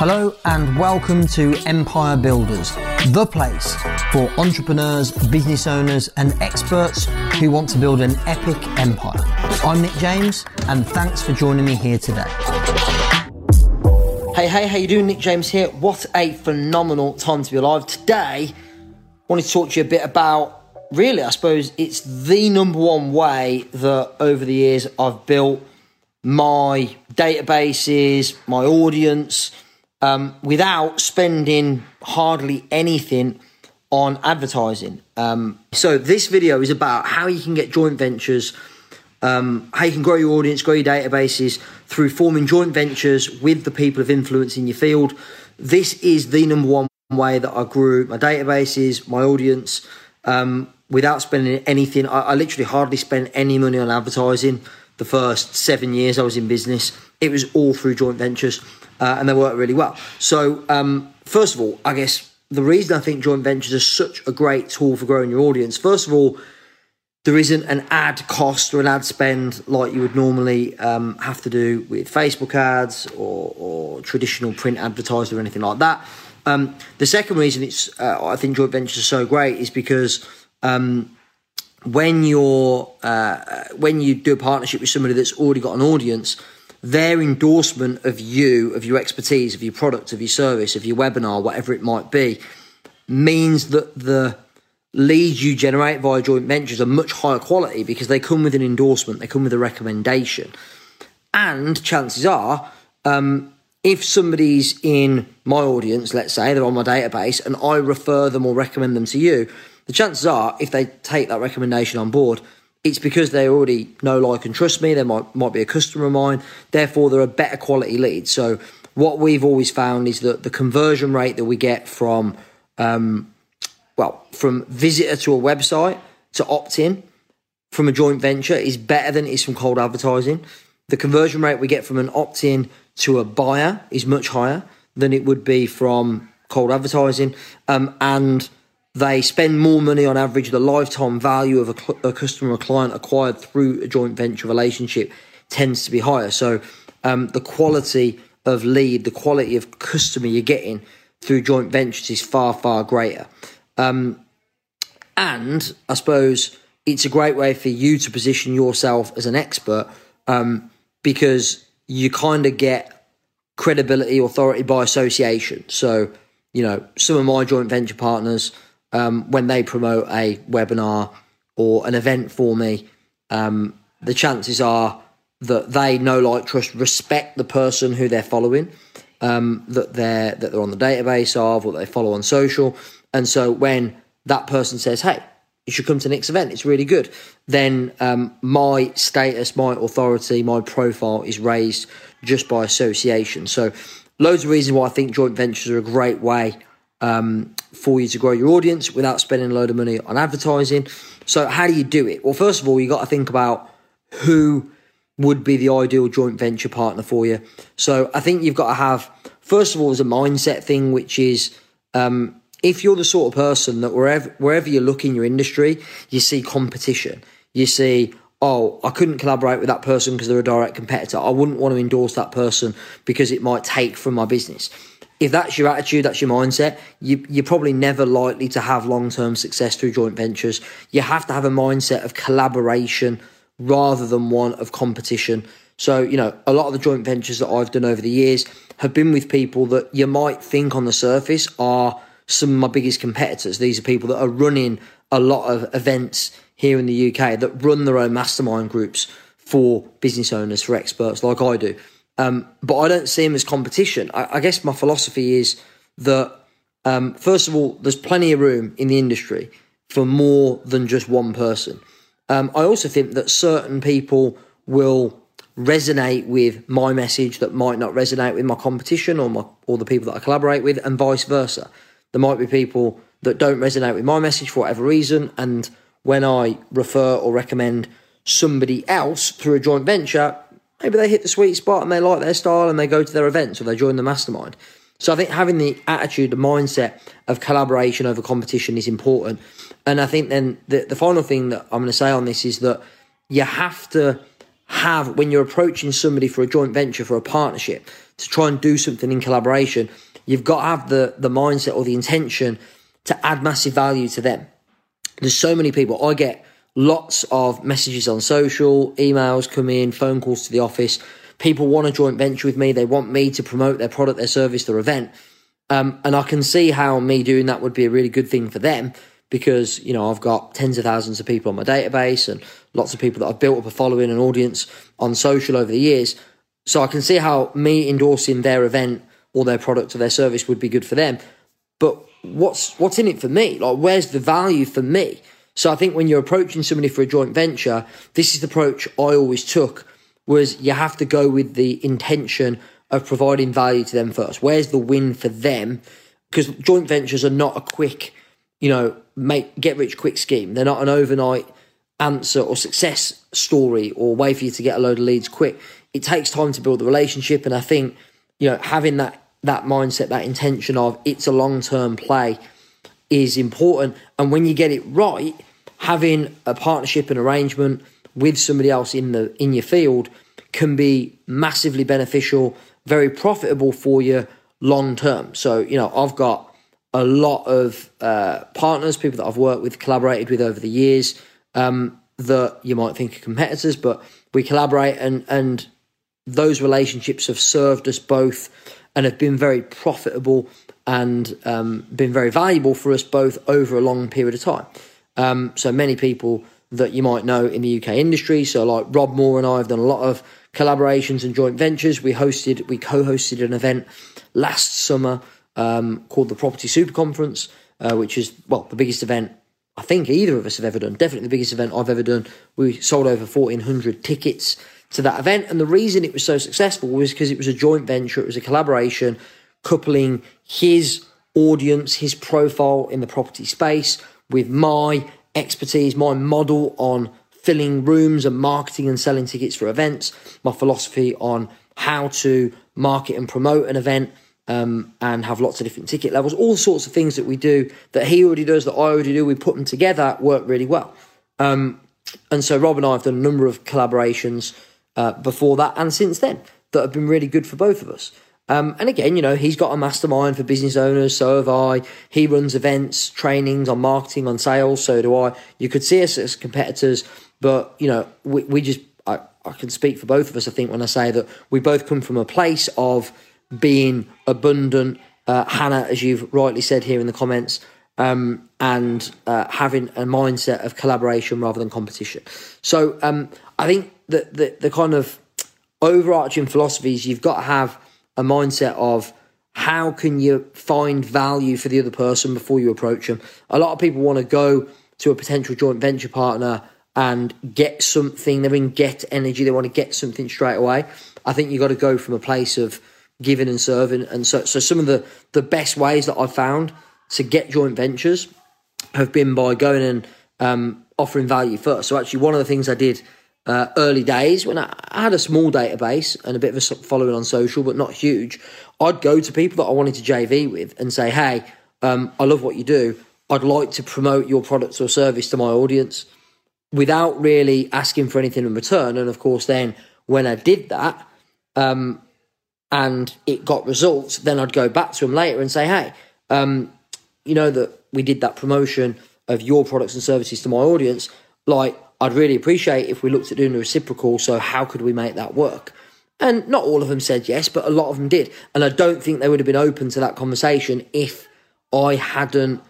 Hello and welcome to Empire Builders, the place for entrepreneurs, business owners, and experts who want to build an epic empire. I'm Nick James, and thanks for joining me here today. Hey, hey, how you doing? Nick James here. What a phenomenal time to be alive. Today, I wanted to talk to you a bit about, really, I suppose it's the number one way that over the years I've built my databases, my audience, um, without spending hardly anything on advertising. Um, so this video is about how you can get joint ventures, um, how you can grow your audience, grow your databases through forming joint ventures with the people of influence in your field. This is the number one way that I grew my databases, my audience, um, without spending anything. I, I literally hardly spent any money on advertising the first seven years I was in business. It was all through joint ventures uh, and they work really well. So, um, first of all, I guess the reason I think joint ventures are such a great tool for growing your audience, first of all, there isn't an ad cost or an ad spend like you would normally um, have to do with Facebook ads or, or, traditional print advertising or anything like that. Um, the second reason it's uh, I think joint ventures are so great is because um, when you're uh, when you do a partnership with somebody that's already got an audience, their endorsement of you, of your expertise, of your product, of your service, of your webinar, whatever it might be, means that the leads you generate via joint ventures are much higher quality because they come with an endorsement, they come with a recommendation. And chances are, um, if somebody's in my audience, let's say they're on my database, and I refer them or recommend them to you, the chances are, if they take that recommendation on board, it's because they already know, like, and trust me. They might might be a customer of mine. Therefore, they're a better quality lead. So, what we've always found is that the conversion rate that we get from, um, well, from visitor to a website to opt in from a joint venture is better than it is from cold advertising. The conversion rate we get from an opt in to a buyer is much higher than it would be from cold advertising. Um, and they spend more money on average. The lifetime value of a, cl- a customer or client acquired through a joint venture relationship tends to be higher. So um, the quality of lead, the quality of customer you're getting through joint ventures is far, far greater. Um, and I suppose it's a great way for you to position yourself as an expert um, because you kind of get credibility, authority by association. So, you know, some of my joint venture partners um, when they promote a webinar or an event for me, um, the chances are that they know, like, trust, respect the person who they're following, um, that they're that they're on the database of, or they follow on social, and so when that person says, "Hey," you should come to Nick's event. It's really good. Then um, my status, my authority, my profile is raised just by association. So, loads of reasons why I think joint ventures are a great way um, for you to grow your audience without spending a load of money on advertising. So, how do you do it? Well, first of all, you got to think about who would be the ideal joint venture partner for you. So, I think you've got to have, first of all, as a mindset thing, which is um, if you're the sort of person that wherever wherever you look in your industry, you see competition, you see. Oh, I couldn't collaborate with that person because they're a direct competitor. I wouldn't want to endorse that person because it might take from my business if that's your attitude, that's your mindset, you, you're probably never likely to have long term success through joint ventures. You have to have a mindset of collaboration rather than one of competition. So, you know, a lot of the joint ventures that I've done over the years have been with people that you might think on the surface are some of my biggest competitors. These are people that are running a lot of events here in the UK that run their own mastermind groups for business owners, for experts like I do. Um, but I don't see them as competition. I, I guess my philosophy is that, um, first of all, there's plenty of room in the industry for more than just one person. Um, I also think that certain people will resonate with my message that might not resonate with my competition or my or the people that I collaborate with, and vice versa. There might be people that don't resonate with my message for whatever reason, and when I refer or recommend somebody else through a joint venture, maybe they hit the sweet spot and they like their style and they go to their events or they join the mastermind. So I think having the attitude, the mindset of collaboration over competition is important. And I think then the, the final thing that I'm going to say on this is that you have to have when you're approaching somebody for a joint venture, for a partnership, to try and do something in collaboration, you've got to have the, the mindset or the intention to add massive value to them. There's so many people. I get lots of messages on social, emails come in, phone calls to the office. People want a joint venture with me. They want me to promote their product, their service, their event. Um, and I can see how me doing that would be a really good thing for them because, you know, I've got tens of thousands of people on my database and lots of people that I've built up a following and audience on social over the years. So I can see how me endorsing their event or their product or their service would be good for them. But what's what's in it for me? Like where's the value for me? So I think when you're approaching somebody for a joint venture, this is the approach I always took was you have to go with the intention of providing value to them first. Where's the win for them? Because joint ventures are not a quick, you know, make get rich quick scheme. They're not an overnight answer or success story or way for you to get a load of leads quick. It takes time to build the relationship, and I think you know having that that mindset, that intention of it's a long term play is important. And when you get it right, having a partnership and arrangement with somebody else in the in your field can be massively beneficial, very profitable for you long term. So you know, I've got a lot of uh, partners, people that I've worked with, collaborated with over the years um, that you might think are competitors, but we collaborate and and those relationships have served us both and have been very profitable and um, been very valuable for us both over a long period of time. Um, so many people that you might know in the UK industry. So like Rob Moore and I have done a lot of collaborations and joint ventures. We hosted, we co-hosted an event last summer um, called the Property Super Conference, uh, which is well the biggest event I think either of us have ever done. Definitely the biggest event I've ever done. We sold over 1,400 tickets to that event. And the reason it was so successful was because it was a joint venture, it was a collaboration coupling his audience, his profile in the property space with my expertise, my model on filling rooms and marketing and selling tickets for events, my philosophy on how to market and promote an event um, and have lots of different ticket levels, all sorts of things that we do that he already does, that I already do. We put them together, work really well. Um, and so Rob and I have done a number of collaborations uh, before that and since then that have been really good for both of us. Um, and again, you know, he's got a mastermind for business owners. So have I. He runs events, trainings on marketing, on sales. So do I. You could see us as competitors, but you know, we, we just I, I can speak for both of us. I think when I say that we both come from a place of being abundant, uh, Hannah, as you've rightly said here in the comments, um, and uh, having a mindset of collaboration rather than competition. So um, I think that the, the kind of overarching philosophies you've got to have a mindset of how can you find value for the other person before you approach them. A lot of people want to go to a potential joint venture partner and get something. They're in get energy. They want to get something straight away. I think you've got to go from a place of giving and serving. And so, so some of the, the best ways that I've found to get joint ventures have been by going and um, offering value first. So actually, one of the things I did uh, early days when I, had a small database and a bit of a following on social, but not huge, I'd go to people that I wanted to JV with and say, "Hey, um, I love what you do. I'd like to promote your products or service to my audience," without really asking for anything in return. And of course, then when I did that, um, and it got results, then I'd go back to them later and say, hey, um, you know that we did that promotion of your products and services to my audience. Like, I'd really appreciate if we looked at doing a reciprocal. So, how could we make that work? And not all of them said yes, but a lot of them did. And I don't think they would have been open to that conversation if I hadn't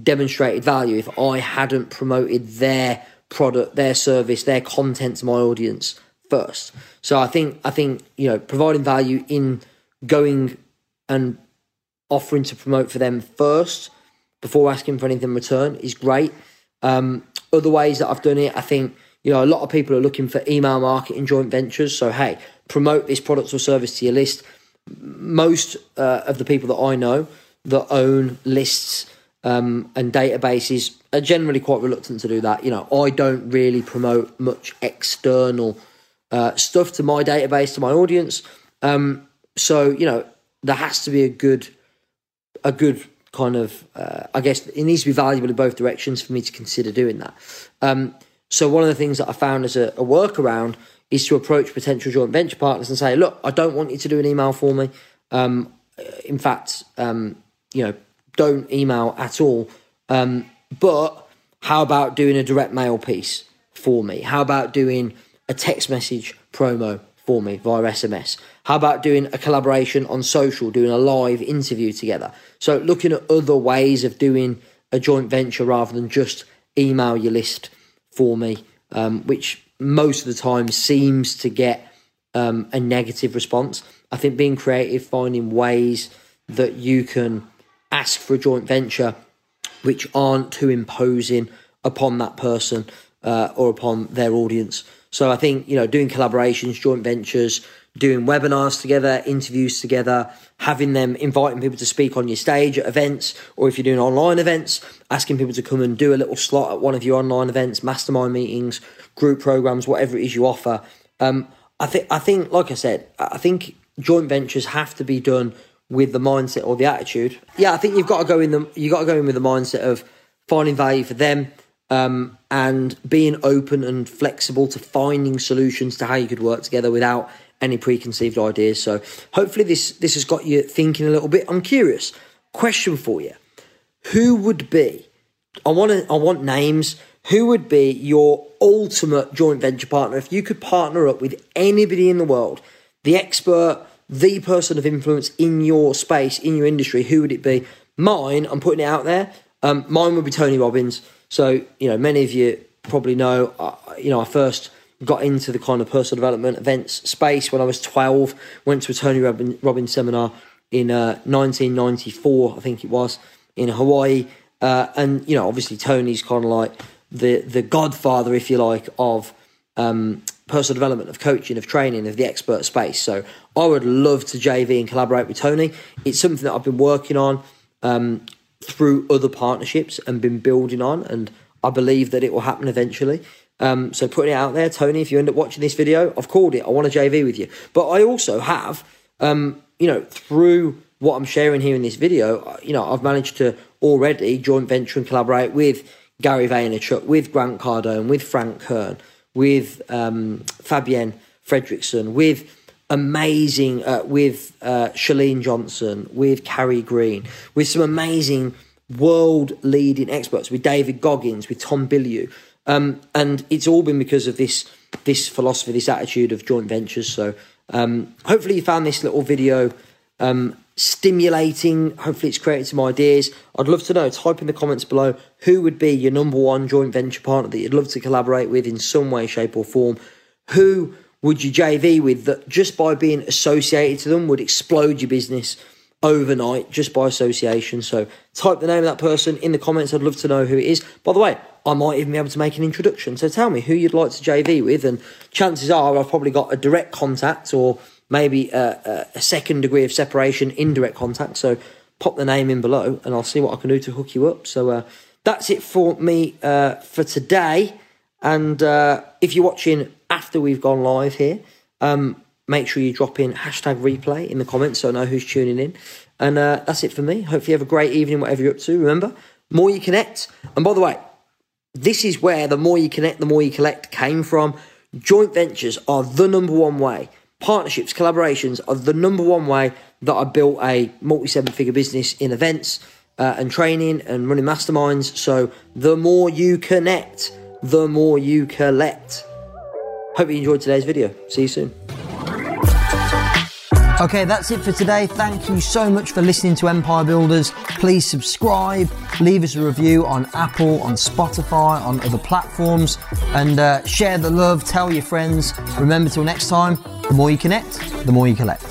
demonstrated value, if I hadn't promoted their product, their service, their content to my audience first. So I think I think you know providing value in going and offering to promote for them first before asking for anything in return is great. Um, other ways that I've done it, I think you know a lot of people are looking for email marketing joint ventures. So hey, promote this product or service to your list. Most uh, of the people that I know that own lists um, and databases are generally quite reluctant to do that. You know, I don't really promote much external uh, stuff to my database, to my audience. Um, so you know there has to be a good, a good kind of. Uh, I guess it needs to be valuable in both directions for me to consider doing that. Um, so one of the things that I found as a, a workaround is to approach potential joint venture partners and say, look, I don't want you to do an email for me. Um, in fact, um, you know, don't email at all. Um, but how about doing a direct mail piece for me? How about doing a text message promo for me via SMS? How about doing a collaboration on social, doing a live interview together? So, looking at other ways of doing a joint venture rather than just email your list for me, um, which most of the time seems to get um, a negative response. I think being creative, finding ways that you can ask for a joint venture which aren't too imposing upon that person uh, or upon their audience. So I think, you know, doing collaborations, joint ventures, doing webinars together, interviews together, having them inviting people to speak on your stage at events, or if you're doing online events, asking people to come and do a little slot at one of your online events, mastermind meetings, group programs, whatever it is you offer. Um, I think, I think, like I said, I think joint ventures have to be done with the mindset or the attitude. Yeah, I think you've got to go in the you've got to go in with the mindset of finding value for them, um, and being open and flexible to finding solutions to how you could work together without any preconceived ideas. So hopefully this this has got you thinking a little bit. I'm curious. Question for you: Who would be? I want to. I want names. Who would be your ultimate joint venture partner if you could partner up with anybody in the world, the expert, the person of influence in your space, in your industry? Who would it be? Mine. I'm putting it out there. Um, mine would be Tony Robbins. So, you know, many of you probably know, uh, you know, I first got into the kind of personal development events space when I was 12, went to a Tony Robbins seminar in uh, 1994, I think it was, in Hawaii. Uh, and, you know, obviously Tony's kind of like the, the godfather, if you like, of um, personal development, of coaching, of training, of the expert space. So I would love to JV and collaborate with Tony. It's something that I've been working on. Um, through other partnerships and been building on, and I believe that it will happen eventually. Um, so putting it out there, Tony, if you end up watching this video, I've called it. I want a JV with you. But I also have, um, you know, through what I'm sharing here in this video, uh, you know, I've managed to already joint venture and collaborate with Gary Vaynerchuk, with Grant Cardone, with Frank Kern, with um, Fabienne Fredrickson, with amazing uh, with uh, Chalene Johnson, with Carrie Green, with some amazing world leading experts, with David Goggins, with Tom Bilyeu. Um, and it's all been because of this this philosophy, this attitude of joint ventures. So um, hopefully you found this little video um, stimulating. Hopefully it's created some ideas. I'd love to know. Type in the comments below who would be your number one joint venture partner that you'd love to collaborate with in some way, shape, or form. Who would you JV with that just by being associated to them would explode your business overnight just by association? So type the name of that person in the comments. I'd love to know who it is. By the way, I might even be able to make an introduction. So tell me who you'd like to JV with, and chances are I've probably got a direct contact or maybe a, a second degree of separation, indirect contact. So pop the name in below, and I'll see what I can do to hook you up. So uh, that's it for me uh, for today. And uh, if you're watching after we've gone live here, um, make sure you drop in hashtag replay in the comments so I know who's tuning in. And uh, that's it for me. Hopefully, you have a great evening, whatever you're up to. Remember, more you connect. And by the way, this is where the more you connect, the more you collect came from. Joint ventures are the number one way. Partnerships, collaborations are the number one way that I built a multi seven figure business in events uh, and training and running masterminds. So the more you connect, the more you collect. Hope you enjoyed today's video. See you soon. Okay, that's it for today. Thank you so much for listening to Empire Builders. Please subscribe, leave us a review on Apple, on Spotify, on other platforms, and uh, share the love. Tell your friends. Remember, till next time, the more you connect, the more you collect.